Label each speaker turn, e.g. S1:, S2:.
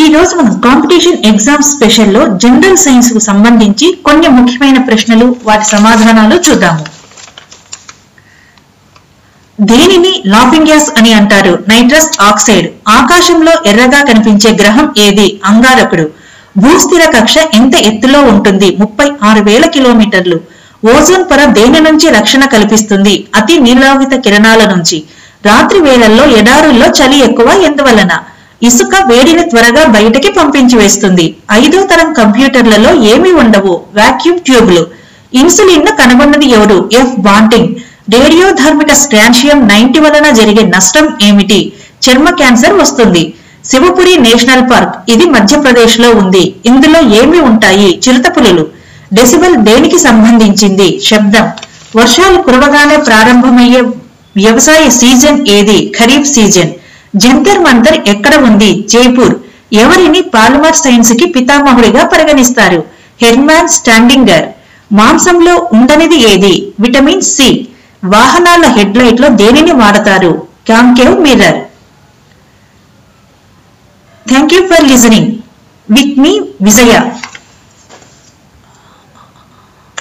S1: ఈ రోజు మనం కాంపిటీషన్ ఎగ్జామ్ స్పెషల్లో జనరల్ సైన్స్కు సంబంధించి కొన్ని ముఖ్యమైన ప్రశ్నలు వాటి సమాధానాలు చూద్దాము. దేనిని లాఫింగ్ గ్యాస్ అని అంటారు. Nitrous oxide. ఆకాశంలో ఎర్రగా కనిపించే గ్రహం ఏది? అంగారకుడు. భూస్థిర కక్ష ఎంత ఎత్తులో ఉంటుంది? ముప్పై ఆరు వేల కిలోమీటర్లు. ఓజోన్ పొర దేని నుంచి రక్షణ కల్పిస్తుంది? అతి నీలావిత కిరణాల నుంచి. రాత్రి వేళల్లో ఎడారుల్లో చలి ఎక్కువ ఎందువలన? ఇసుక వేడిని త్వరగా బయటకి పంపించి వేస్తుంది. ఐదో తరం కంప్యూటర్లలో ఏమి ఉండవు. వాక్యూమ్ ట్యూబ్లు. ఇన్సులిన్ను కనుగొన్నది ఎవరు? ఎఫ్. బాంటింగ్. రేడియోధార్మిక స్ట్రాన్షియం నైన్టీ వలన జరిగే నష్టం ఏమిటి? చర్మ క్యాన్సర్ వస్తుంది. Shivpuri national park. ఇది మధ్యప్రదేశ్లో ఉంది. ఇందులో ఏమి ఉంటాయి? చిరుతపులులు డెసిబల్ దేనికి సంబంధించింది? శబ్దం. వర్షాలు కురవగానే ప్రారంభమయ్యే వ్యవసాయ సీజన్ ఏది? ఖరీఫ్ సీజన్. జంతర్ మంతర్ ఎక్కడ ఉంది? జైపూర్. ఎవరిని పాలిమర్ సైన్స్కి పితామహుడిగా పరిగణిస్తారు? Hermann Staudinger. మాంసంలో ఉండనిది ఏది? Vitamin C. వాహనాల హెడ్ లైట్లో దేనిని వాడతారు? Concave mirror. Thank you for listening. With me Vijaya.